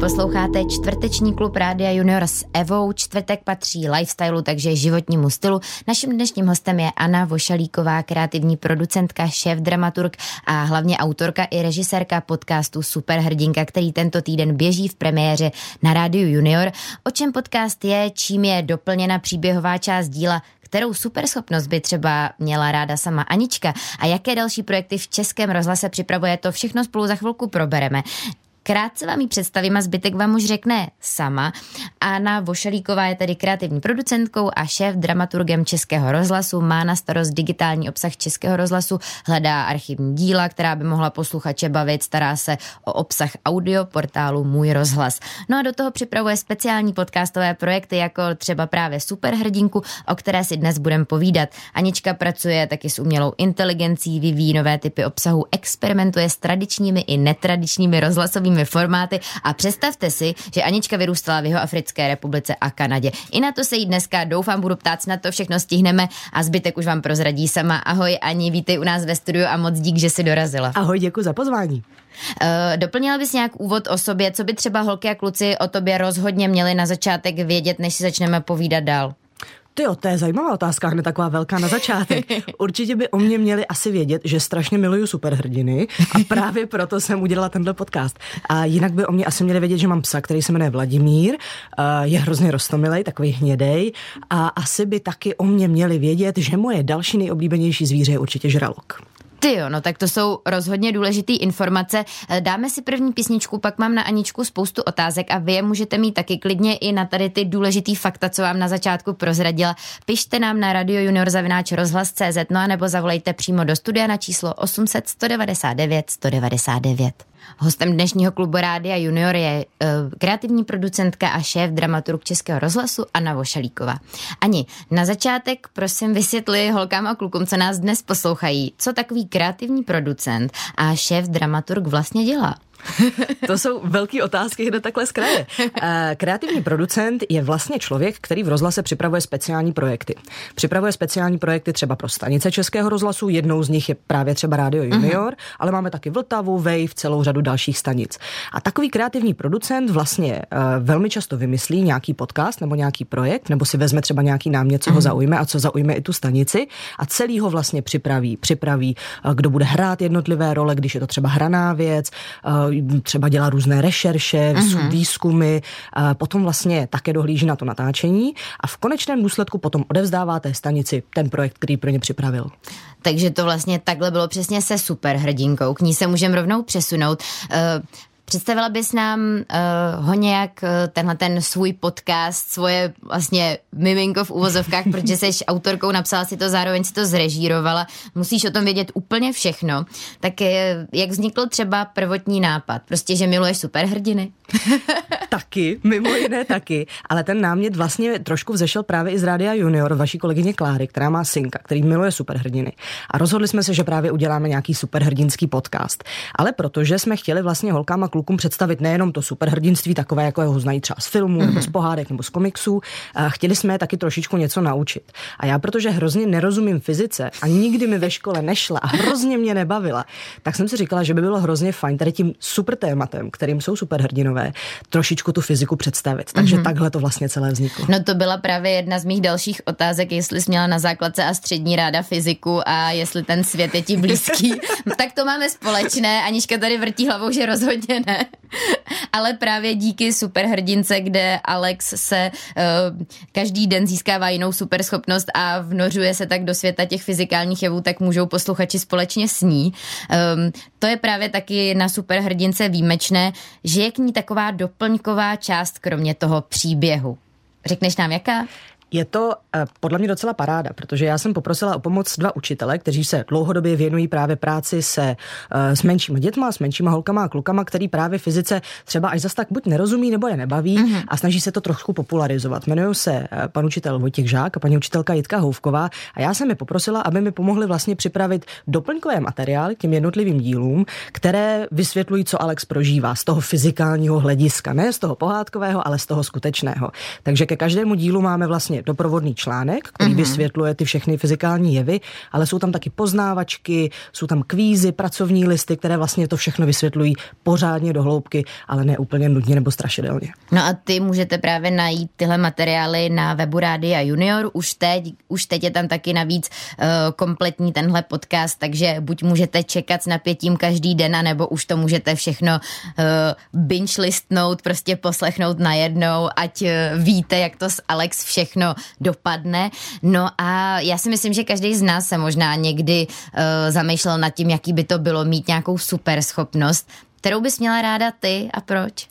Posloucháte čtvrteční klub Rádia Junior s Evou. Čtvrtek patří lifestylu, takže životnímu stylu. Naším dnešním hostem je Anna Vošalíková, kreativní producentka, šéf, dramaturg a hlavně autorka i režisérka podcastu Superhrdinka, který tento týden běží v premiéře na Rádiu Junior. O čem podcast je, čím je doplněna příběhová část díla, kterou superschopnost by třeba měla ráda sama Anička a jaké další projekty v Českém rozhlase připravuje, to všechno spolu za chvilku probereme. Krátce vám ji představím a zbytek vám už řekne sama. Anna Vošalíková je tedy kreativní producentkou a šéf dramaturgem Českého rozhlasu, má na starost digitální obsah Českého rozhlasu, hledá archivní díla, která by mohla posluchače bavit, stará se o obsah audio portálu Můj rozhlas. No a do toho připravuje speciální podcastové projekty, jako třeba právě Superhrdinku, o které si dnes budeme povídat. Anička pracuje taky s umělou inteligencí, vyvíjí nové typy obsahu, experimentuje s tradičními i netradičními rozhlasovými různými formáty a představte si, že Anička vyrůstala v jeho Africké republice a Kanadě. I na to se jí dneska doufám budu ptát, na to všechno stihneme a zbytek už vám prozradí sama. Ahoj Ani, vítej u nás ve studiu a moc dík, že jsi dorazila. Ahoj, děkuji za pozvání. Uh, doplnila bys nějak úvod o sobě, co by třeba holky a kluci o tobě rozhodně měli na začátek vědět, než si začneme povídat dál? Ty jo, to je zajímavá otázka, hned taková velká na začátek. Určitě by o mě měli asi vědět, že strašně miluju superhrdiny a právě proto jsem udělala tenhle podcast. A jinak by o mě asi měli vědět, že mám psa, který se jmenuje Vladimír, je hrozně rostomilej, takový hnědej a asi by taky o mě měli vědět, že moje další nejoblíbenější zvíře je určitě žralok. Ty jo, no tak to jsou rozhodně důležité informace. Eh, dáme si první písničku, pak mám na Aničku spoustu otázek a vy je můžete mít taky klidně i na tady ty důležitý fakta, co vám na začátku prozradila. Pište nám na Radio Junior zavináč rozhlas.cz, no a nebo zavolejte přímo do studia na číslo 800 199 199. Hostem dnešního klubu Rádia Junior je uh, kreativní producentka a šéf dramaturg Českého rozhlasu Anna Vošalíková. Ani, na začátek prosím vysvětli holkám a klukům, co nás dnes poslouchají, co takový kreativní producent a šéf dramaturg vlastně dělá. to jsou velké otázky hned takhle z kraje. Eh, kreativní producent je vlastně člověk, který v rozhlase připravuje speciální projekty. Připravuje speciální projekty třeba pro stanice Českého rozhlasu, jednou z nich je právě třeba Radio mhm. Junior, uh-huh. ale máme taky Vltavu, Wave, celou řadu dalších stanic. A takový kreativní producent vlastně uh, velmi často vymyslí nějaký podcast nebo nějaký projekt, nebo si vezme třeba nějaký námět, co uh-huh. ho mhm. zaujme a co zaujme i tu stanici a celý ho vlastně připraví. Připraví, uh, kdo bude hrát jednotlivé role, když je to třeba hraná věc, uh, třeba dělá různé rešerše, uh-huh. výzkumy, potom vlastně také dohlíží na to natáčení a v konečném důsledku potom odevzdává té stanici ten projekt, který pro ně připravil. Takže to vlastně takhle bylo přesně se superhrdinkou. K ní se můžeme rovnou přesunout. Představila bys nám uh, ho nějak uh, tenhle ten svůj podcast, svoje vlastně miminko v úvozovkách, protože jsi autorkou, napsala si to, zároveň si to zrežírovala, musíš o tom vědět úplně všechno. Tak je, jak vznikl třeba prvotní nápad? Prostě, že miluješ superhrdiny? taky, mimo jiné taky, ale ten námět vlastně trošku vzešel právě i z Rádia Junior, vaší kolegyně Kláry, která má synka, který miluje superhrdiny. A rozhodli jsme se, že právě uděláme nějaký superhrdinský podcast. Ale protože jsme chtěli vlastně holkám a klukům představit nejenom to superhrdinství, takové, jako ho znají třeba z filmů, nebo z pohádek, nebo z komiksů, a chtěli jsme je taky trošičku něco naučit. A já, protože hrozně nerozumím fyzice a nikdy mi ve škole nešla a hrozně mě nebavila, tak jsem si říkala, že by bylo hrozně fajn tady tím super tématem, kterým jsou superhrdinové, trošičku tu fyziku představit. Takže mm-hmm. takhle to vlastně celé vzniklo. No to byla právě jedna z mých dalších otázek, jestli jsi měla na základce a střední ráda fyziku a jestli ten svět je ti blízký. tak to máme společné. Anička tady vrtí hlavou, že rozhodně ne. Ale právě díky superhrdince, kde Alex se uh, každý den získává jinou superschopnost a vnořuje se tak do světa těch fyzikálních jevů, tak můžou posluchači společně s ní. Um, to je právě taky na superhrdince výjimečné, že je k ní taková doplňková část kromě toho příběhu. Řekneš nám jaká? Je to eh, podle mě docela paráda, protože já jsem poprosila o pomoc dva učitele, kteří se dlouhodobě věnují právě práci se eh, s menšíma dětma, s menšíma holkama a klukama, který právě fyzice třeba až zas tak buď nerozumí nebo je nebaví mm-hmm. a snaží se to trošku popularizovat. Jmenují se eh, pan učitel Vojtěch Žák a paní učitelka Jitka Houvková a já jsem je poprosila, aby mi pomohli vlastně připravit doplňkové materiály k těm jednotlivým dílům, které vysvětlují, co Alex prožívá z toho fyzikálního hlediska, ne z toho pohádkového, ale z toho skutečného. Takže ke každému dílu máme vlastně doprovodný článek, který mm-hmm. vysvětluje ty všechny fyzikální jevy, ale jsou tam taky poznávačky, jsou tam kvízy, pracovní listy, které vlastně to všechno vysvětlují pořádně do hloubky, ale ne úplně nudně nebo strašidelně. No a ty můžete právě najít tyhle materiály na webu Rádia Junior. Už teď, už teď je tam taky navíc uh, kompletní tenhle podcast, takže buď můžete čekat s napětím každý den, nebo už to můžete všechno uh, binge listnout, prostě poslechnout najednou, ať uh, víte, jak to s Alex všechno dopadne. No a já si myslím, že každý z nás se možná někdy uh, zamýšlel nad tím, jaký by to bylo mít nějakou super schopnost, kterou bys měla ráda ty a proč?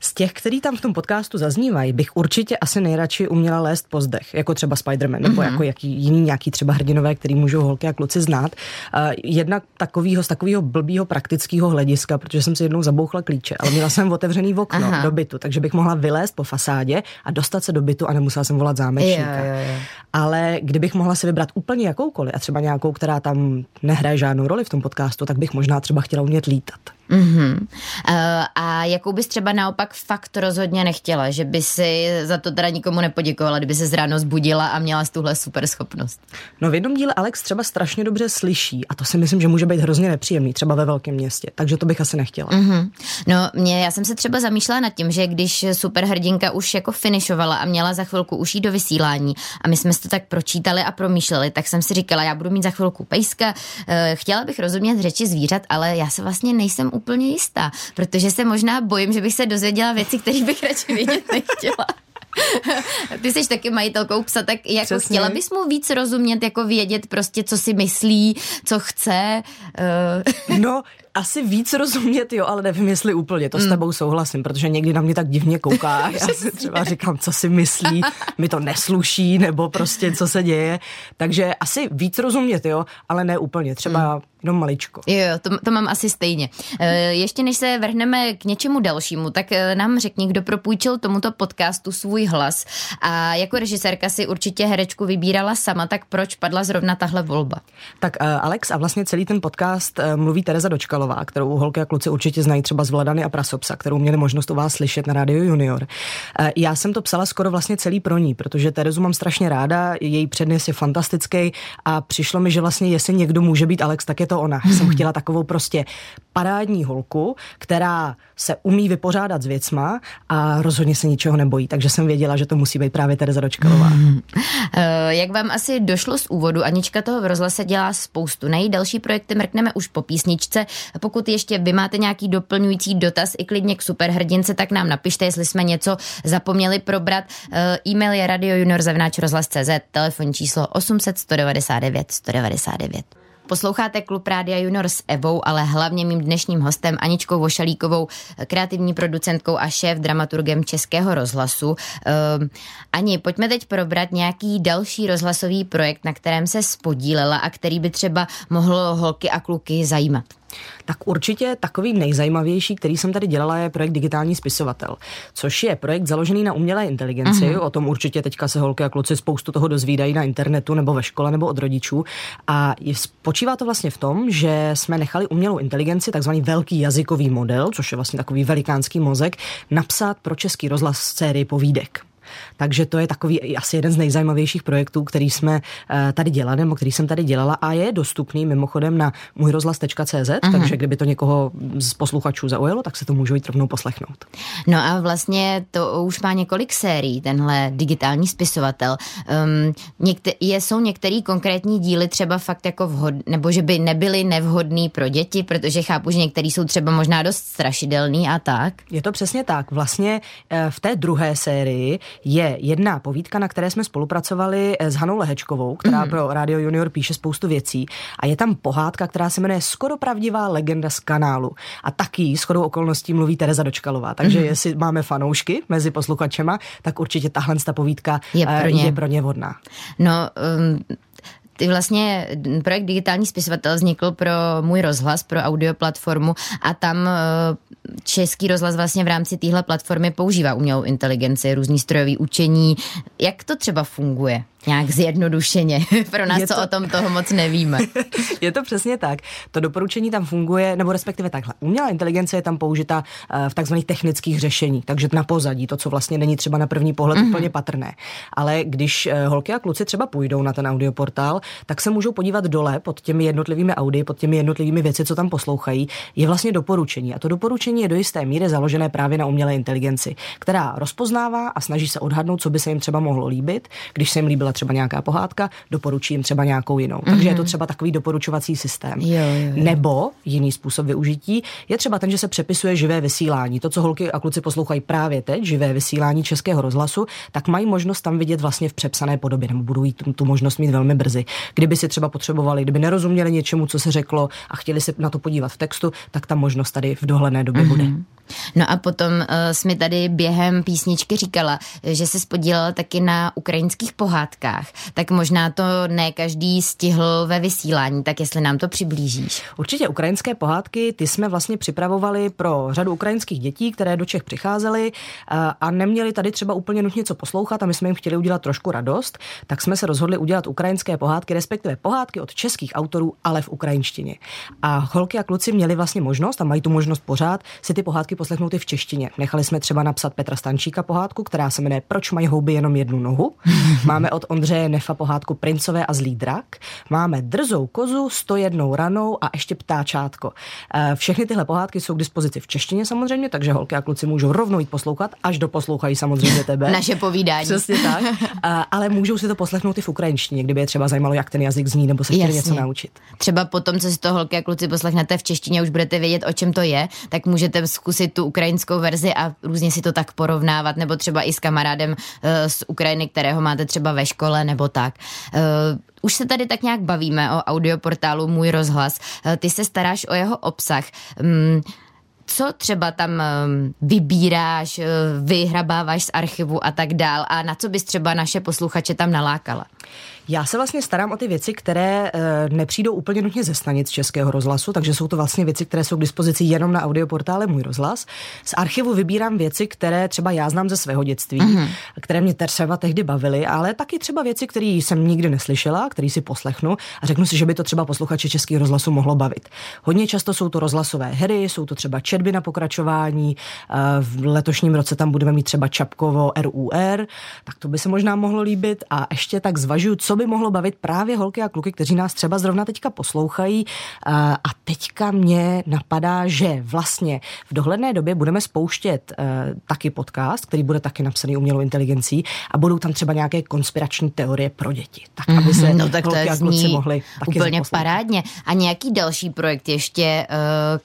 Z těch, který tam v tom podcastu zaznívají, bych určitě asi nejradši uměla lézt po zdech, jako třeba Spider-Man, nebo mm-hmm. jako jaký jiný nějaký třeba hrdinové, který můžou holky a kluci znát. Uh, jednak takovýho, z takového blbýho praktického hlediska, protože jsem si jednou zabouchla klíče, ale měla jsem otevřený okno Aha. do bytu, takže bych mohla vylézt po fasádě a dostat se do bytu a nemusela jsem volat zámečníka. Jo, jo, jo. Ale kdybych mohla si vybrat úplně jakoukoliv a třeba nějakou, která tam nehraje žádnou roli v tom podcastu, tak bych možná třeba chtěla umět lítat. Mm-hmm. Uh, a jakou bys třeba naopak fakt rozhodně nechtěla, že by si za to teda nikomu nepoděkovala, kdyby se z ráno zbudila a měla z tuhle super schopnost? No v jednom díle Alex třeba strašně dobře slyší a to si myslím, že může být hrozně nepříjemný, třeba ve velkém městě, takže to bych asi nechtěla. Mm-hmm. No mě, já jsem se třeba zamýšlela nad tím, že když superhrdinka už jako finišovala a měla za chvilku už jít do vysílání a my jsme to tak pročítali a promýšleli, tak jsem si říkala, já budu mít za chvilku pejska, uh, chtěla bych rozumět řeči zvířat, ale já se vlastně nejsem úplně jistá, protože se možná bojím, že bych se dozvěděla věci, které bych radši vědět nechtěla. Ty jsi taky majitelkou psa, tak jako Přesně. chtěla bys mu víc rozumět, jako vědět prostě, co si myslí, co chce? Uh... No, asi víc rozumět, jo, ale nevím, jestli úplně, to s mm. tebou souhlasím, protože někdy na mě tak divně kouká, já si třeba říkám, co si myslí, mi to nesluší, nebo prostě co se děje, takže asi víc rozumět, jo, ale ne úplně, třeba mm. Jenom maličko. Jo, to, to mám asi stejně. E, ještě než se vrhneme k něčemu dalšímu, tak e, nám řekni, kdo propůjčil tomuto podcastu svůj hlas a jako režisérka si určitě herečku vybírala sama, tak proč padla zrovna tahle volba? Tak uh, Alex a vlastně celý ten podcast mluví Tereza Dočkalo Michalová, kterou holky a kluci určitě znají třeba z Vladany a Prasopsa, kterou měli možnost u vás slyšet na Radio Junior. E, já jsem to psala skoro vlastně celý pro ní, protože Terezu mám strašně ráda, její přednes je fantastický a přišlo mi, že vlastně jestli někdo může být Alex, tak je to ona. Jsem chtěla takovou prostě parádní holku, která se umí vypořádat s věcma a rozhodně se ničeho nebojí, takže jsem věděla, že to musí být právě Tereza Dočkalová. Jak vám asi došlo z úvodu, Anička toho v rozhlase dělá spoustu. Na její další projekty mrkneme už po písničce. Pokud ještě vy máte nějaký doplňující dotaz i klidně k superhrdince, tak nám napište, jestli jsme něco zapomněli probrat. Eh, e-mail je radiojunior.cz, telefonní číslo 800 199 199. Posloucháte Klub Rádia Junior s Evou, ale hlavně mým dnešním hostem Aničkou Vošalíkovou, kreativní producentkou a šéf dramaturgem Českého rozhlasu. Uh, Ani, pojďme teď probrat nějaký další rozhlasový projekt, na kterém se spodílela a který by třeba mohl holky a kluky zajímat. Tak určitě takový nejzajímavější, který jsem tady dělala, je projekt Digitální spisovatel, což je projekt založený na umělé inteligenci. Uh-huh. O tom určitě teďka se holky a kluci spoustu toho dozvídají na internetu nebo ve škole nebo od rodičů. A spočívá to vlastně v tom, že jsme nechali umělou inteligenci, takzvaný velký jazykový model, což je vlastně takový velikánský mozek, napsat pro český rozhlas sérii povídek. Takže to je takový asi jeden z nejzajímavějších projektů, který jsme eh, tady dělali, nebo který jsem tady dělala a je dostupný mimochodem na můjrozhlas.cz, uh-huh. takže kdyby to někoho z posluchačů zaujalo, tak se to můžou jít rovnou poslechnout. No a vlastně to už má několik sérií, tenhle digitální spisovatel. Um, někte- je, jsou některé konkrétní díly třeba fakt jako vhod, nebo že by nebyly nevhodný pro děti, protože chápu, že některý jsou třeba možná dost strašidelný a tak. Je to přesně tak. Vlastně eh, v té druhé sérii je jedna povídka, na které jsme spolupracovali eh, s Hanou Lehečkovou, která mm. pro Radio Junior píše spoustu věcí. A je tam pohádka, která se jmenuje Skoro pravdivá legenda z kanálu. A taky shodou okolností mluví Tereza Dočkalová. Takže mm. jestli máme fanoušky mezi posluchačema, tak určitě tahle ta povídka je pro ně, je pro ně vodná. No, um, ty vlastně projekt Digitální spisovatel vznikl pro můj rozhlas, pro audio platformu a tam eh, český rozhlas vlastně v rámci téhle platformy používá umělou inteligenci, různý strojový učení. Jak to třeba funguje? Nějak zjednodušeně. Pro nás, to... co o tom toho moc nevíme. je to přesně tak. To doporučení tam funguje, nebo respektive takhle. Umělá inteligence je tam použita eh, v takzvaných technických řešeních, takže na pozadí, to, co vlastně není třeba na první pohled mm-hmm. úplně patrné. Ale když eh, holky a kluci třeba půjdou na ten audioportál, tak se můžou podívat dole pod těmi jednotlivými audy, pod těmi jednotlivými věci, co tam poslouchají, je vlastně doporučení. A to doporučení je do jisté míry založené právě na umělé inteligenci, která rozpoznává a snaží se odhadnout, co by se jim třeba mohlo líbit. Když se jim líbila třeba nějaká pohádka, doporučí jim třeba nějakou jinou. Mm-hmm. Takže je to mhm. třeba takový doporučovací systém. Jo, jo, jo. Nebo jiný způsob využití je třeba ten, že se přepisuje živé vysílání. To, co holky a kluci poslouchají právě teď, živé vysílání českého rozhlasu, tak mají možnost tam vidět vlastně v přepsané podobě, nebo budou tu, tu možnost mít velmi brzy. Kdyby si třeba potřebovali, kdyby nerozuměli něčemu, co se řeklo a chtěli se na to podívat v textu, tak ta možnost tady v dohledné době mm-hmm. bude. No a potom uh, jsi mi tady během písničky říkala, že se spodílela taky na ukrajinských pohádkách, tak možná to ne každý stihl ve vysílání, tak jestli nám to přiblížíš. Určitě ukrajinské pohádky, ty jsme vlastně připravovali pro řadu ukrajinských dětí, které do Čech přicházely uh, a neměli tady třeba úplně nutně co poslouchat a my jsme jim chtěli udělat trošku radost, tak jsme se rozhodli udělat ukrajinské pohádky, respektive pohádky od českých autorů, ale v ukrajinštině. A holky a kluci měli vlastně možnost a mají tu možnost pořád si ty pohádky poslechnout i v češtině. Nechali jsme třeba napsat Petra Stančíka pohádku, která se jmenuje Proč mají houby jenom jednu nohu. Máme od Ondřeje Nefa pohádku Princové a zlý drak. Máme Drzou kozu, 101 ranou a ještě Ptáčátko. Eh, všechny tyhle pohádky jsou k dispozici v češtině samozřejmě, takže holky a kluci můžou rovnou jít poslouchat, až do poslouchají samozřejmě tebe. Naše povídání. Přesně tak. Eh, ale můžou si to poslechnout i v ukrajinštině, kdyby je třeba zajímalo, jak ten jazyk zní, nebo se chtěli něco naučit. Třeba potom, co si to holky a kluci poslechnete v češtině, už budete vědět, o čem to je, tak můžete zkusit si tu ukrajinskou verzi a různě si to tak porovnávat, nebo třeba i s kamarádem uh, z Ukrajiny, kterého máte třeba ve škole, nebo tak. Uh, už se tady tak nějak bavíme o audioportálu Můj rozhlas. Uh, ty se staráš o jeho obsah. Um, co třeba tam vybíráš, vyhrabáváš z archivu a tak dál a na co bys třeba naše posluchače tam nalákala? Já se vlastně starám o ty věci, které e, nepřijdou úplně nutně ze stanic Českého rozhlasu, takže jsou to vlastně věci, které jsou k dispozici jenom na audioportále Můj rozhlas. Z archivu vybírám věci, které třeba já znám ze svého dětství, mm-hmm. které mě třeba tehdy bavily, ale taky třeba věci, které jsem nikdy neslyšela, které si poslechnu a řeknu si, že by to třeba posluchače Českého rozhlasu mohlo bavit. Hodně často jsou to rozhlasové hry, jsou to třeba četby na pokračování. E, v letošním roce tam budeme mít třeba Čapkovo RUR, tak to by se možná mohlo líbit a ještě tak zvažuju, co by mohlo bavit právě holky a kluky, kteří nás třeba zrovna teďka poslouchají. A teďka mě napadá, že vlastně v dohledné době budeme spouštět uh, taky podcast, který bude taky napsaný umělou inteligencí a budou tam třeba nějaké konspirační teorie pro děti. Tak, aby se no, tak holky a kluci mohli taky úplně parádně. A nějaký další projekt ještě, uh,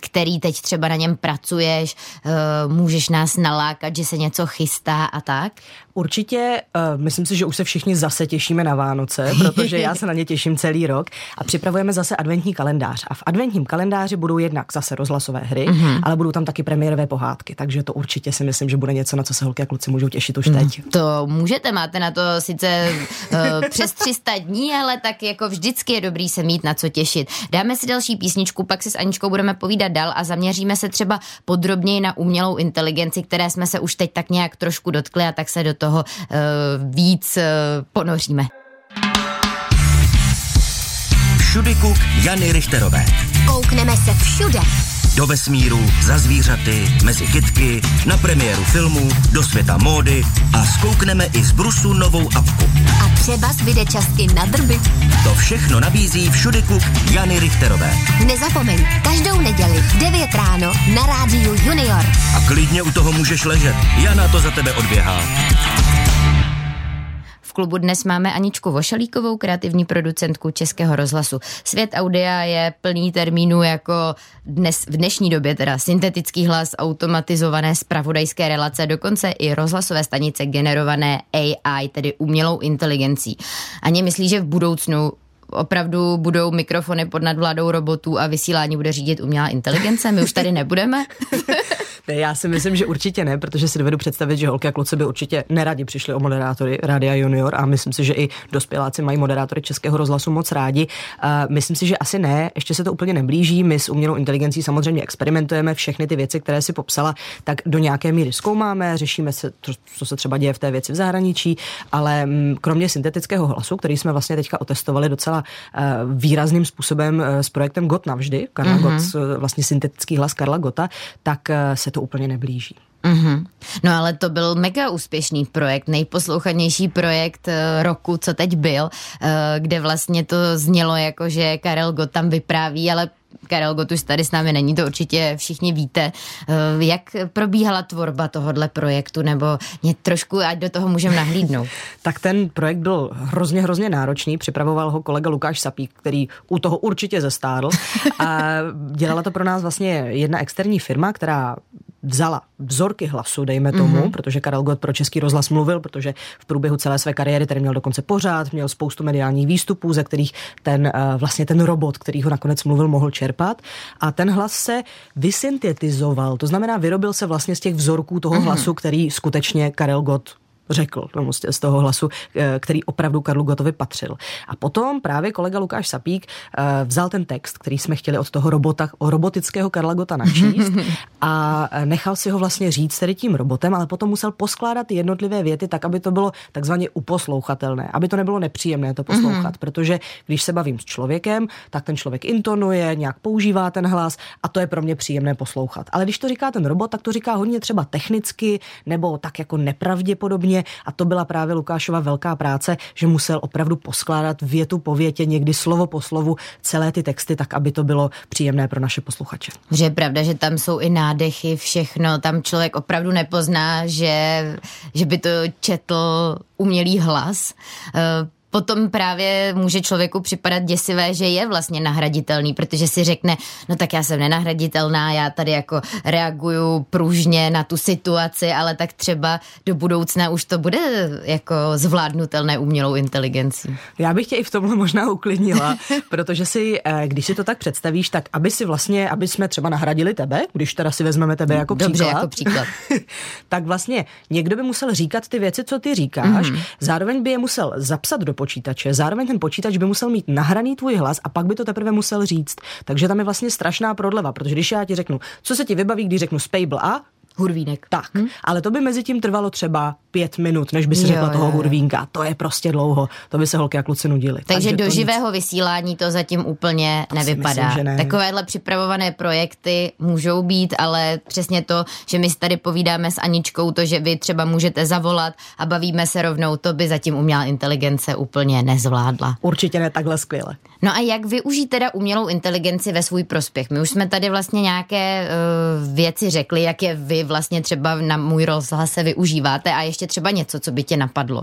který teď třeba na něm pracuješ, eh, můžeš nás nalákat, že se něco chystá a tak? Určitě, uh, myslím si, že už se všichni zase těšíme na Vánoce, protože já se na ně těším celý rok a připravujeme zase adventní kalendář. A v adventním kalendáři budou jednak zase rozhlasové hry, mm-hmm. ale budou tam taky premiérové pohádky, takže to určitě si myslím, že bude něco, na co se holky a kluci můžou těšit už teď. Mm, to můžete, máte na to sice uh, přes 300 dní, ale tak jako vždycky je dobrý se mít na co těšit. Dáme si další písničku, pak si s Aničkou budeme povídat dál a zaměříme se třeba podrobněji na umělou inteligenci, které jsme se už teď tak nějak trošku dotkli a tak se do toho uh, víc uh, ponoříme. Všudy kuk Jany Richterové. Koukneme se všude do vesmíru, za zvířaty, mezi kytky, na premiéru filmů, do světa módy a zkoukneme i z brusu novou apku. A třeba zbyde časky na drby. To všechno nabízí všudy kuk Jany Richterové. Nezapomeň, každou neděli v 9 ráno na rádiu Junior. A klidně u toho můžeš ležet, Jana to za tebe odběhá klubu dnes máme Aničku Vošalíkovou, kreativní producentku Českého rozhlasu. Svět audia je plný termínů jako dnes, v dnešní době teda syntetický hlas, automatizované spravodajské relace, dokonce i rozhlasové stanice generované AI, tedy umělou inteligencí. Ani myslí, že v budoucnu opravdu budou mikrofony pod nadvládou robotů a vysílání bude řídit umělá inteligence? My už tady nebudeme? Já si myslím, že určitě ne, protože si dovedu představit, že holky a kluci by určitě neradi přišli o moderátory Rádia Junior a myslím si, že i dospěláci mají moderátory Českého rozhlasu moc rádi. Uh, myslím si, že asi ne, ještě se to úplně neblíží. My s umělou inteligencí samozřejmě experimentujeme všechny ty věci, které si popsala, tak do nějaké míry zkoumáme, řešíme se, co se třeba děje v té věci v zahraničí, ale mm, kromě syntetického hlasu, který jsme vlastně teďka otestovali docela uh, výrazným způsobem uh, s projektem Got navždy, Karla mm-hmm. Got, vlastně syntetický hlas Karla Gota, tak uh, se to úplně neblíží. Mm-hmm. No ale to byl mega úspěšný projekt, nejposlouchanější projekt uh, roku, co teď byl, uh, kde vlastně to znělo jako, že Karel Gott tam vypráví, ale Karel Gott už tady s námi není, to určitě všichni víte. Uh, jak probíhala tvorba tohohle projektu, nebo mě trošku, ať do toho můžeme nahlídnout? tak ten projekt byl hrozně, hrozně náročný. Připravoval ho kolega Lukáš Sapík, který u toho určitě zestárl. A dělala to pro nás vlastně jedna externí firma, která vzala vzorky hlasu, dejme tomu, mm-hmm. protože Karel Gott pro Český rozhlas mluvil, protože v průběhu celé své kariéry tady měl dokonce pořád, měl spoustu mediálních výstupů, ze kterých ten eh, vlastně ten robot, který ho nakonec mluvil, mohl čerpat. A ten hlas se vysyntetizoval, to znamená, vyrobil se vlastně z těch vzorků toho mm-hmm. hlasu, který skutečně Karel Gott řekl no, z toho hlasu, eh, který opravdu Karlu Gotovi patřil. A potom právě kolega Lukáš Sapík eh, vzal ten text, který jsme chtěli od toho robota, o robotického Karla Gota načíst a nechal si ho vlastně říct tedy tím robotem, ale potom musel poskládat ty jednotlivé věty tak, aby to bylo takzvaně uposlouchatelné, aby to nebylo nepříjemné to poslouchat, mm-hmm. protože když se bavím s člověkem, tak ten člověk intonuje, nějak používá ten hlas a to je pro mě příjemné poslouchat. Ale když to říká ten robot, tak to říká hodně třeba technicky nebo tak jako nepravděpodobně podobně. A to byla právě Lukášova velká práce, že musel opravdu poskládat větu po větě, někdy slovo po slovu, celé ty texty, tak aby to bylo příjemné pro naše posluchače. Že je pravda, že tam jsou i nádechy, všechno, tam člověk opravdu nepozná, že, že by to četl umělý hlas eh, potom právě může člověku připadat děsivé, že je vlastně nahraditelný, protože si řekne, no tak já jsem nenahraditelná, já tady jako reaguju pružně na tu situaci, ale tak třeba do budoucna už to bude jako zvládnutelné umělou inteligencí. Já bych tě i v tomhle možná uklidnila, protože si, eh, když si to tak představíš, tak aby si vlastně, aby jsme třeba nahradili tebe, když teda si vezmeme tebe jako Dobře, příklad, jako příklad. tak vlastně někdo by musel říkat ty věci, co ty říkáš, mm. zároveň by je musel zapsat do počítače. Zároveň ten počítač by musel mít nahraný tvůj hlas a pak by to teprve musel říct. Takže tam je vlastně strašná prodleva, protože když já ti řeknu, co se ti vybaví, když řeknu Spable a Hurvínek. Tak, hm? ale to by mezi tím trvalo třeba pět minut, než by si řekla jo, toho hurvínka. To je prostě dlouho, to by se holky a kluci nudili. Takže, Takže do živého nic. vysílání to zatím úplně to nevypadá. Myslím, ne. Takovéhle připravované projekty můžou být, ale přesně to, že my si tady povídáme s Aničkou, to, že vy třeba můžete zavolat a bavíme se rovnou, to by zatím umělá inteligence úplně nezvládla. Určitě ne takhle skvěle. No a jak využít teda umělou inteligenci ve svůj prospěch? My už jsme tady vlastně nějaké uh, věci řekli, jak je vy vlastně třeba na můj rozhlas se využíváte a ještě třeba něco, co by tě napadlo.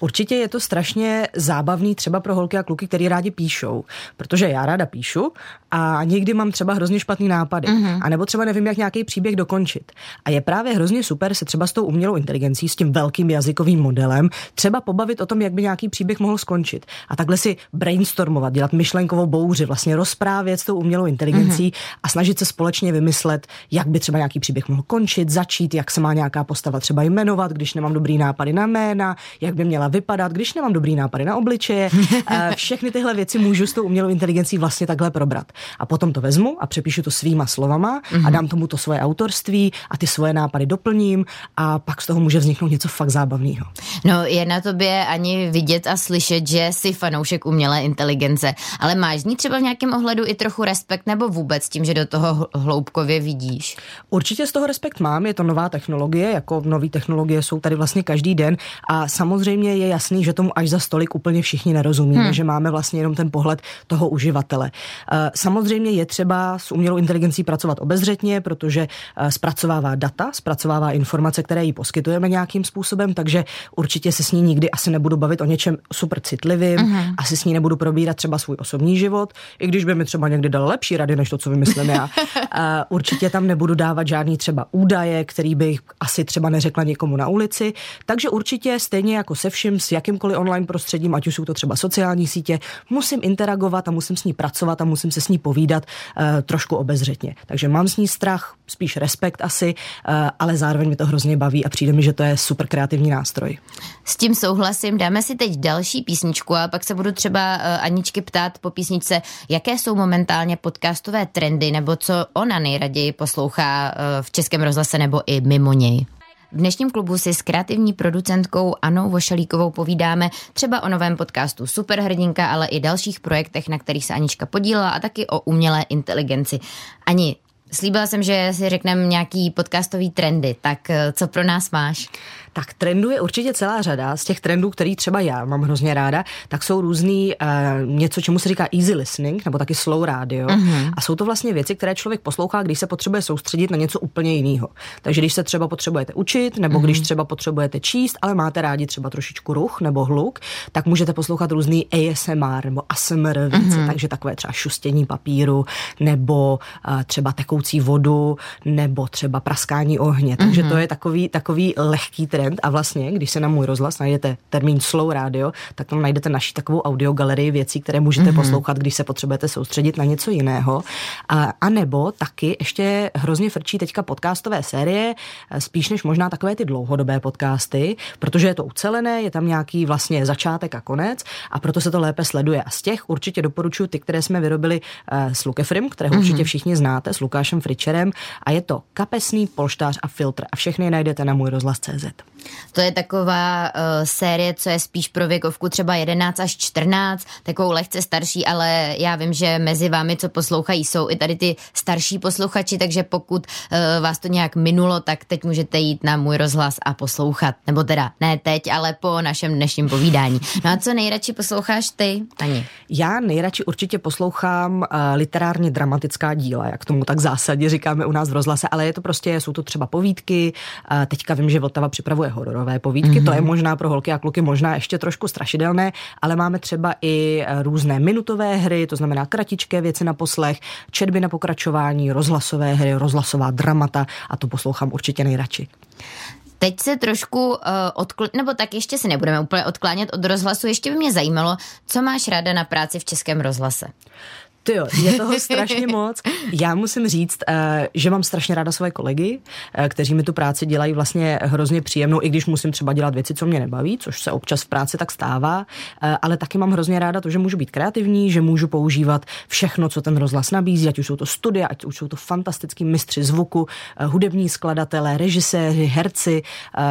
Určitě je to strašně zábavný třeba pro holky a kluky, který rádi píšou, protože já ráda píšu a někdy mám třeba hrozně špatný nápady, mm-hmm. a nebo třeba nevím, jak nějaký příběh dokončit. A je právě hrozně super se třeba s tou umělou inteligencí, s tím velkým jazykovým modelem, třeba pobavit o tom, jak by nějaký příběh mohl skončit. A takhle si brainstormovat, dělat myšlenkovou bouři, vlastně rozprávět s tou umělou inteligencí mm-hmm. a snažit se společně vymyslet, jak by třeba nějaký příběh mohl končit, začít, jak se má nějaká postava třeba jmenovat, když nemám dobrý nápady na jména, jak by měla vypadat, když nemám dobrý nápady na obličeje. Eh, všechny tyhle věci můžu s tou umělou inteligencí vlastně takhle probrat. A potom to vezmu a přepíšu to svýma slovama a mhm. dám tomu to svoje autorství a ty svoje nápady doplním a pak z toho může vzniknout něco fakt zábavného. No je na tobě ani vidět a slyšet, že jsi fanoušek umělé inteligence, ale máš z ní třeba v nějakém ohledu i trochu respekt nebo vůbec tím, že do toho hloubkově vidíš? Určitě z toho respekt mám, je to nová technologie, jako nové technologie jsou tady vlastně každý den a samozřejmě je jasný, že tomu až za stolik úplně všichni nerozumíme, hmm. že máme vlastně jenom ten pohled toho uživatele. Eh, samozřejmě je třeba s umělou inteligencí pracovat obezřetně, protože eh, zpracovává data, zpracovává informace, které jí poskytujeme nějakým způsobem, takže určitě se s ní nikdy asi nebudu bavit o něčem super citlivým, uh-huh. asi s ní nebudu probírat třeba svůj osobní život, i když by mi třeba někdy dal lepší rady, než to, co vymyslím já. Eh, určitě tam nebudu dávat žádný třeba údaje, který bych asi třeba neřekla někomu na ulici, takže určitě stejně jako jako se vším, s jakýmkoliv online prostředím, ať už jsou to třeba sociální sítě, musím interagovat a musím s ní pracovat a musím se s ní povídat uh, trošku obezřetně. Takže mám s ní strach, spíš respekt asi, uh, ale zároveň mi to hrozně baví a přijde mi, že to je super kreativní nástroj. S tím souhlasím. Dáme si teď další písničku a pak se budu třeba uh, Aničky ptát po písničce, jaké jsou momentálně podcastové trendy nebo co ona nejraději poslouchá uh, v Českém rozhlase nebo i mimo něj. V dnešním klubu si s kreativní producentkou Anou Vošalíkovou povídáme třeba o novém podcastu Superhrdinka, ale i dalších projektech, na kterých se Anička podílela a taky o umělé inteligenci. Ani Slíbila jsem, že si řekneme nějaký podcastový trendy, tak eh, co pro nás máš? Tak trendů je určitě celá řada. Z těch trendů, který třeba já mám hrozně ráda, tak jsou různý uh, něco, čemu se říká easy listening, nebo taky slow radio. Uh-huh. A jsou to vlastně věci, které člověk poslouchá, když se potřebuje soustředit na něco úplně jiného. Takže když se třeba potřebujete učit, nebo uh-huh. když třeba potřebujete číst, ale máte rádi třeba trošičku ruch nebo hluk, tak můžete poslouchat různý ASMR nebo ASMR věci, uh-huh. takže takové třeba šustění papíru, nebo uh, třeba tekoucí vodu, nebo třeba praskání ohně. Takže uh-huh. to je takový, takový lehký trend trend a vlastně, když se na můj rozhlas najdete termín slow radio, tak tam najdete naši takovou audiogalerii věcí, které můžete mm-hmm. poslouchat, když se potřebujete soustředit na něco jiného. A, a nebo taky ještě hrozně frčí teďka podcastové série, eh, spíš než možná takové ty dlouhodobé podcasty, protože je to ucelené, je tam nějaký vlastně začátek a konec a proto se to lépe sleduje. A z těch určitě doporučuji ty, které jsme vyrobili uh, s Lukefrim, kterého mm-hmm. určitě všichni znáte, s Lukášem Fričerem a je to kapesný, polštář a filtr a všechny najdete na můj rozhlas.cz. To je taková uh, série, co je spíš pro věkovku třeba 11 až 14, takovou lehce starší, ale já vím, že mezi vámi, co poslouchají, jsou i tady ty starší posluchači, takže pokud uh, vás to nějak minulo, tak teď můžete jít na můj rozhlas a poslouchat. Nebo teda ne teď, ale po našem dnešním povídání. No a co nejradši posloucháš ty, Ani? Já nejradši určitě poslouchám uh, literárně dramatická díla, jak tomu tak zásadně říkáme u nás v rozhlase, ale je to prostě, jsou to třeba povídky. Uh, teďka vím, že Vltava připravuje hororové povídky, mm-hmm. to je mhm. možná pro holky a kluky možná ještě trošku strašidelné, ale máme třeba i eh, různé minutové hry, to znamená kratičké věci na poslech, četby na pokračování, rozhlasové hry, rozhlasová dramata a to poslouchám určitě nejradši. Teď se trošku uh, odkl... nebo tak ještě se nebudeme úplně odklánět od rozhlasu. Ještě by mě zajímalo, co máš ráda na práci v Českém rozhlase. Ty jo, je toho strašně moc. Já musím říct, eh, že mám strašně ráda své kolegy, eh, kteří mi tu práci dělají vlastně hrozně příjemnou, i když musím třeba dělat věci, co mě nebaví, což se občas v práci tak stává, eh, ale taky mám hrozně ráda to, že můžu být kreativní, že můžu používat všechno, co ten rozhlas nabízí, ať už jsou to studia, ať už jsou to fantastický mistři zvuku, hudební skladatelé, režiséři, herci.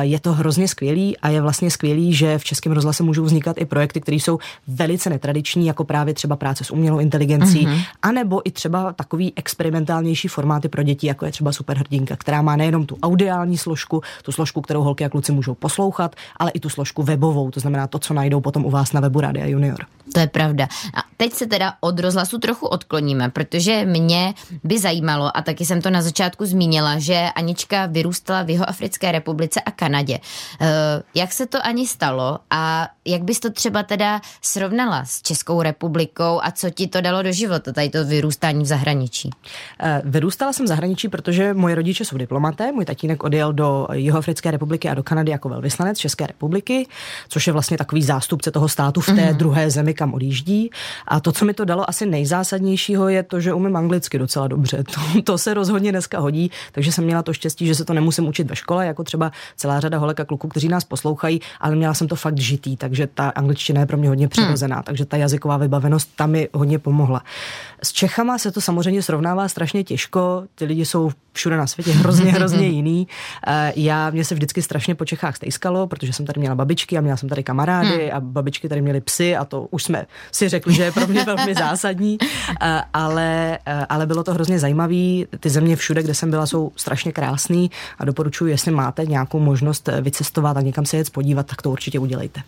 Je to hrozně skvělý a je vlastně skvělý, že v Českém rozhlase můžou vznikat i projekty, které jsou velice netradiční, jako právě třeba práce s umělou inteligencí, mm-hmm. anebo i třeba takový experimentálnější formáty pro děti, jako je třeba Superhrdinka, která má nejenom tu audiální složku, tu složku, kterou holky a kluci můžou poslouchat, ale i tu složku webovou, to znamená to, co najdou potom u vás na webu Radia Junior. To je pravda. A teď se teda od rozhlasu trochu odkloníme, protože mě by zajímalo, a taky jsem to na začátku zmínila, že Anička vyrůstala v jeho Africké republice a Kanadě. Uh, jak se to ani stalo a jak bys to třeba teda srovnala s Českou republikou a co ti to dalo do života, tady to vyrůstání v zahraničí? Eh, vyrůstala jsem v zahraničí, protože moje rodiče jsou diplomaté. Můj tatínek odjel do Jihoafrické republiky a do Kanady jako velvyslanec České republiky, což je vlastně takový zástupce toho státu v té mm-hmm. druhé zemi, kam odjíždí. A to, co mi to dalo asi nejzásadnějšího, je to, že umím anglicky docela dobře. To, to se rozhodně dneska hodí, takže jsem měla to štěstí, že se to nemusím učit ve škole, jako třeba celá řada holek a kluků, kteří nás poslouchají, ale měla jsem to fakt žitý, takže ta angličtina je pro mě hodně přirozená, hmm. takže ta jazyková vybavenost tam mi hodně pomohla. S Čechama se to samozřejmě srovnává strašně těžko, ty lidi jsou všude na světě hrozně, hrozně jiný. Eh, já, mě se vždycky strašně po Čechách stejskalo, protože jsem tady měla babičky a měla jsem tady kamarády hmm. a babičky tady měly psy a to už jsme si řekli, že je pro mě velmi zásadní, eh, ale, eh, ale bylo to hrozně zajímavé. Ty země všude, kde jsem byla, jsou strašně krásné a doporučuji, jestli máte nějakou možnost vycestovat a někam se jet podívat, tak to určitě udělejte.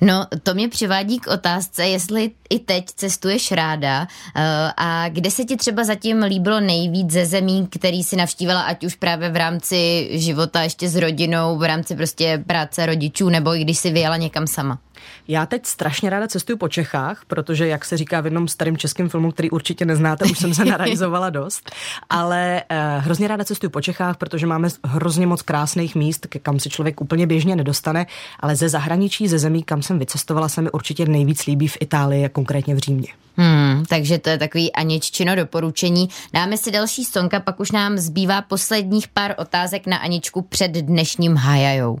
No, to mě přivádí k otázce, jestli i teď cestuješ ráda uh, a kde se ti třeba zatím líbilo nejvíc ze zemí, který si navštívila, ať už právě v rámci života ještě s rodinou, v rámci prostě práce rodičů, nebo i když si vyjela někam sama? Já teď strašně ráda cestuju po Čechách, protože, jak se říká v jednom starém českém filmu, který určitě neznáte, už jsem se narajzovala dost, ale uh, hrozně ráda cestuju po Čechách, protože máme hrozně moc krásných míst, kam se člověk úplně běžně nedostane, ale ze zahraničí, ze zemí, kam jsem vycestovala, se mi určitě nejvíc líbí v Itálii, konkrétně v Římě. Hmm, takže to je takový Aniččino doporučení. Dáme si další sonka, pak už nám zbývá posledních pár otázek na Aničku před dnešním hajajou.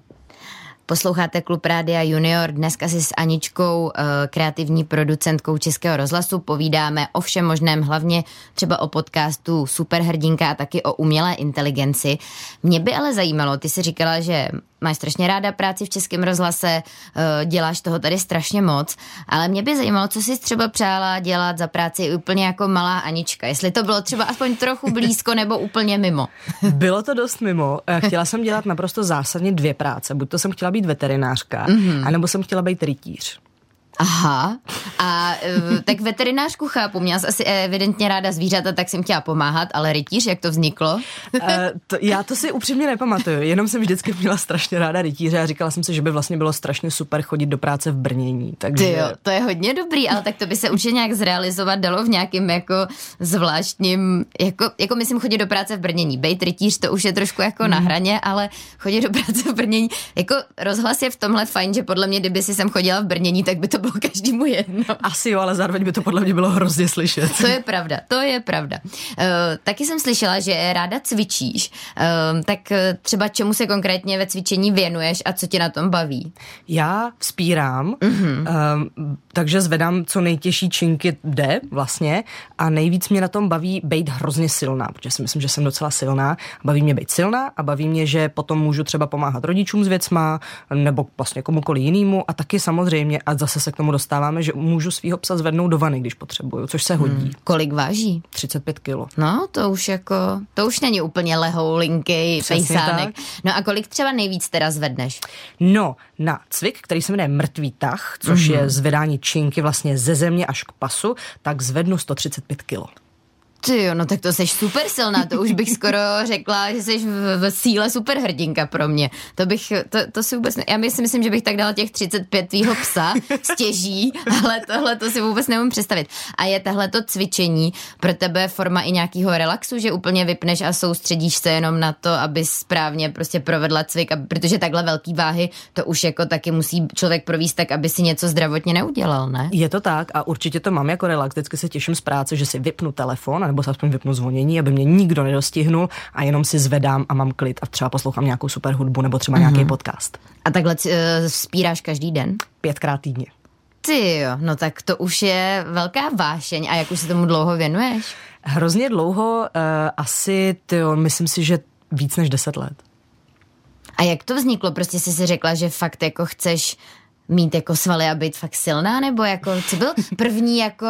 Posloucháte Klub Rádia Junior. Dneska si s Aničkou, eh, kreativní producentkou Českého rozhlasu, povídáme o všem možném, hlavně třeba o podcastu Superhrdinka a taky o umělé inteligenci. Mě by ale zajímalo, ty si říkala, že máš strašně ráda práci v Českém rozhlase, eh, děláš toho tady strašně moc, ale mě by zajímalo, co jsi třeba přála dělat za práci úplně jako malá Anička, jestli to bylo třeba aspoň trochu blízko nebo úplně mimo. Bylo to dost mimo. Eh, chtěla jsem dělat naprosto zásadně dvě práce. Buď to jsem chtěla být veterinářka, mm-hmm. anebo jsem chtěla být rytíř. Aha, a e, tak veterinářku chápu, měla jsi asi evidentně ráda zvířata, tak jsem chtěla pomáhat, ale rytíř, jak to vzniklo? Uh, to, já to si upřímně nepamatuju, jenom jsem vždycky měla strašně ráda rytíře a říkala jsem si, že by vlastně bylo strašně super chodit do práce v brnění. Takže... Ty jo, to je hodně dobrý, ale tak to by se určitě nějak zrealizovat dalo v nějakým jako zvláštním, jako, jako myslím chodit do práce v brnění. Bejt rytíř to už je trošku jako hmm. na hraně, ale chodit do práce v brnění, jako rozhlas je v tomhle fajn, že podle mě, kdyby si sem chodila v brnění, tak by to bylo bylo každému jedno. Asi jo, ale zároveň by to podle mě bylo hrozně slyšet. To je pravda, to je pravda. Uh, taky jsem slyšela, že ráda cvičíš, uh, tak třeba čemu se konkrétně ve cvičení věnuješ a co tě na tom baví? Já vzpírám, uh-huh. uh, takže zvedám co nejtěžší činky jde vlastně a nejvíc mě na tom baví být hrozně silná, protože si myslím, že jsem docela silná. Baví mě být silná a baví mě, že potom můžu třeba pomáhat rodičům s věcma nebo vlastně komukoliv jinému a taky samozřejmě a zase se k tomu dostáváme, že můžu svého psa zvednout do vany, když potřebuju, což se hodí. Hmm. Kolik váží? 35 kilo. No, to už jako, to už není úplně lehoulinky, pejsánek. No a kolik třeba nejvíc teda zvedneš? No, na cvik, který se jmenuje mrtvý tah, což mm-hmm. je zvedání činky vlastně ze země až k pasu, tak zvednu 135 kilo. Ty jo, no tak to jsi super silná, to už bych skoro řekla, že jsi v, v síle superhrdinka pro mě. To bych, to, to si vůbec, ne, já si myslím, že bych tak dala těch 35 tvýho psa stěží, ale tohle to si vůbec nemůžu představit. A je tahle to cvičení pro tebe forma i nějakého relaxu, že úplně vypneš a soustředíš se jenom na to, aby správně prostě provedla cvik, a, protože takhle velký váhy to už jako taky musí člověk províst tak, aby si něco zdravotně neudělal, ne? Je to tak a určitě to mám jako relax, vždycky se těším z práce, že si vypnu telefon nebo se aspoň vypnu zvonění, aby mě nikdo nedostihnul a jenom si zvedám a mám klid a třeba poslouchám nějakou super hudbu nebo třeba mm-hmm. nějaký podcast. A takhle uh, spíráš každý den? Pětkrát týdně. Ty jo, no tak to už je velká vášeň. A jak už se tomu dlouho věnuješ? Hrozně dlouho, uh, asi, tyjo, myslím si, že víc než deset let. A jak to vzniklo? Prostě jsi si řekla, že fakt jako chceš mít jako svaly a být fakt silná, nebo jako, co byl první jako...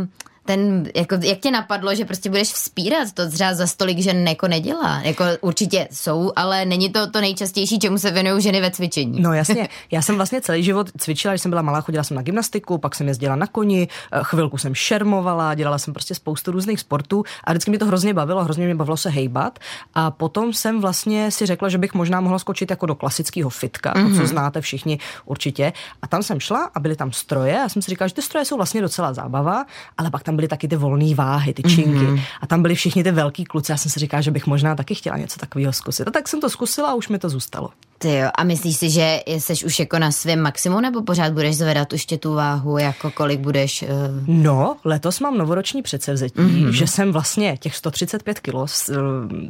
Uh, ten, jako, jak tě napadlo, že prostě budeš vzpírat to třeba za stolik, že jako nedělá? Jako určitě jsou, ale není to to nejčastější, čemu se věnují ženy ve cvičení. No jasně, já jsem vlastně celý život cvičila, když jsem byla malá, chodila jsem na gymnastiku, pak jsem jezdila na koni, eh, chvilku jsem šermovala, dělala jsem prostě spoustu různých sportů a vždycky mě to hrozně bavilo, hrozně mě bavilo se hejbat a potom jsem vlastně si řekla, že bych možná mohla skočit jako do klasického fitka, mm-hmm. to, co mhm. znáte všichni určitě. A tam jsem šla a byly tam stroje a jsem si říkala, že ty stroje jsou vlastně docela zábava, ale pak tam tam byly taky ty volné váhy, ty činky. Mm-hmm. A tam byli všichni ty velký kluci. Já jsem si říkala, že bych možná taky chtěla něco takového zkusit. A tak jsem to zkusila a už mi to zůstalo. Ty jo, a myslíš si, že jsi už jako na svém maximu, nebo pořád budeš zvedat ještě tu váhu, jako kolik budeš? Uh... No, letos mám novoroční předsevzetí, mm-hmm. že jsem vlastně těch 135 kilo eh,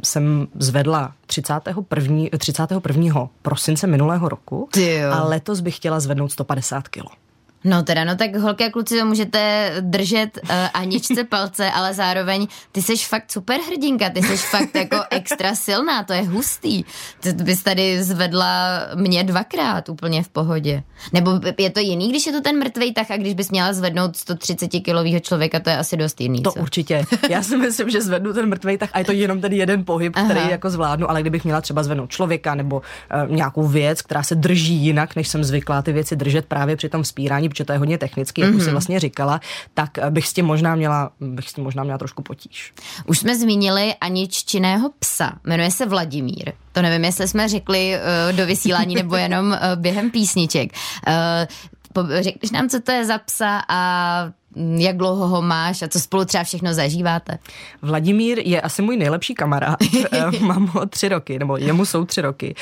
jsem zvedla 31. 31. prosince minulého roku a letos bych chtěla zvednout 150 kilo. No teda, no tak holky a kluci to můžete držet uh, Aničce palce, ale zároveň ty jsi fakt super hrdinka, ty jsi fakt jako extra silná, to je hustý. Ty bys tady zvedla mě dvakrát úplně v pohodě. Nebo je to jiný, když je to ten mrtvej tah a když bys měla zvednout 130 kilového člověka, to je asi dost jiný. To co? určitě. Já si myslím, že zvednu ten mrtvej tah a je to jenom ten jeden pohyb, Aha. který jako zvládnu, ale kdybych měla třeba zvednout člověka nebo uh, nějakou věc, která se drží jinak, než jsem zvyklá ty věci držet právě při tom vzpírání, protože to je hodně technicky, jak mm-hmm. už si mhm. vlastně říkala, tak bych s tím možná měla, bych s tím možná měla trošku potíž. Už jsme zmínili Aniččiného psa, jmenuje se Vladimír. To nevím, jestli jsme řekli uh, do vysílání nebo jenom uh, během písniček. Uh, řekneš nám, co to je za psa a jak dlouho ho máš a co spolu třeba všechno zažíváte? Vladimír je asi můj nejlepší kamarád. Mám ho tři roky, nebo jemu jsou tři roky.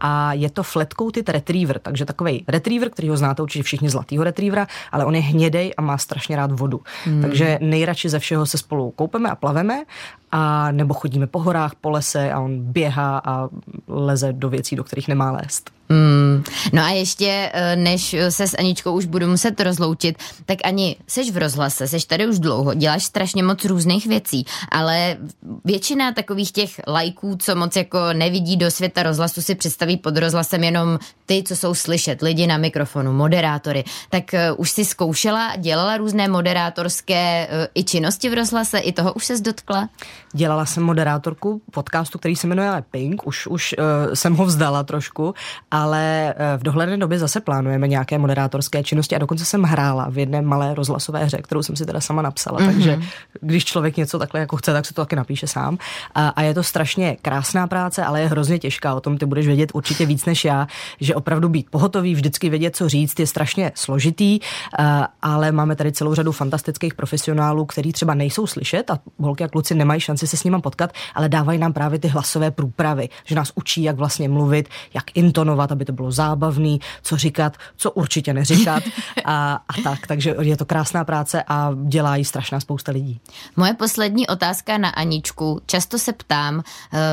A je to fletkoutit retriever, takže takový retriever, který ho znáte určitě všichni zlatýho retrievera, ale on je hnědej a má strašně rád vodu. Hmm. Takže nejradši ze všeho se spolu koupeme a plaveme a nebo chodíme po horách, po lese a on běhá a leze do věcí, do kterých nemá lézt. Mm. No a ještě, eh, než se s Aničkou už budu muset rozloučit, tak ani seš v rozhlase, seš tady už dlouho, děláš strašně moc různých věcí, ale většina takových těch lajků, co moc jako nevidí do světa rozhlasu, si představí pod rozhlasem jenom ty, co jsou slyšet, lidi na mikrofonu, moderátory. Tak uh, už si zkoušela, dělala různé moderátorské uh, i činnosti v rozhlase, i toho už se dotkla? Dělala jsem moderátorku podcastu, který se jmenuje Pink, už, už uh, jsem ho vzdala trošku, ale uh, v dohledné době zase plánujeme nějaké moderátorské činnosti a dokonce jsem hrála v jedné malé rozhlasové hře, kterou jsem si teda sama napsala, mm-hmm. takže když člověk něco takhle jako chce, tak se to taky napíše sám. A, a je to strašně krásná práce, ale je hrozně těžká, o tom ty budeš vědět určitě víc než já, že opravdu být pohotový, vždycky vědět, co říct, je strašně složitý, uh, ale máme tady celou řadu fantastických profesionálů, kteří třeba nejsou slyšet a holky a kluci nemají šanci se s nimi potkat, ale dávají nám právě ty hlasové průpravy, že nás učí, jak vlastně mluvit, jak intonovat, aby to bylo zábavný, co říkat, co určitě neříkat a, a tak. Takže je to krásná práce a dělá ji strašná spousta lidí. Moje poslední otázka na Aničku. Často se ptám uh,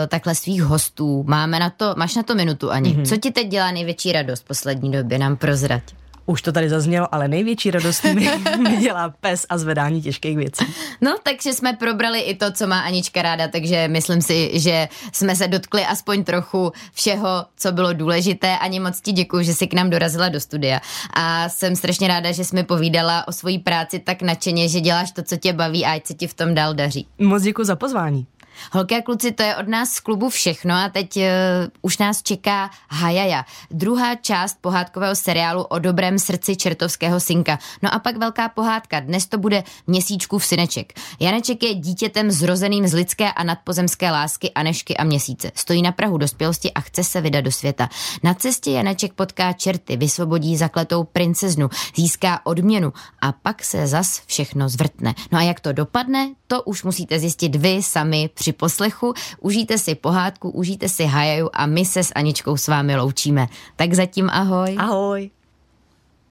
takhle svých hostů. Máme na to, máš na to minutu, Ani. Mm-hmm. Co ti teď dělá největší radost v poslední době? Nám prozrať. Už to tady zaznělo, ale největší radost mi, mi dělá pes a zvedání těžkých věcí. No, takže jsme probrali i to, co má Anička ráda, takže myslím si, že jsme se dotkli aspoň trochu všeho, co bylo důležité. Ani moc ti děkuji, že jsi k nám dorazila do studia. A jsem strašně ráda, že jsi mi povídala o svojí práci tak nadšeně, že děláš to, co tě baví a ať se ti v tom dál daří. Moc děkuji za pozvání. Holky a kluci, to je od nás z klubu všechno a teď uh, už nás čeká Hajaja, druhá část pohádkového seriálu o dobrém srdci čertovského synka. No a pak velká pohádka, dnes to bude měsíčku v syneček. Janeček je dítětem zrozeným z lidské a nadpozemské lásky Anešky a měsíce. Stojí na Prahu dospělosti a chce se vydat do světa. Na cestě Janeček potká čerty, vysvobodí zakletou princeznu, získá odměnu a pak se zas všechno zvrtne. No a jak to dopadne, to už musíte zjistit vy sami při poslechu. Užijte si pohádku, užijte si hajaju a my se s Aničkou s vámi loučíme. Tak zatím ahoj. Ahoj.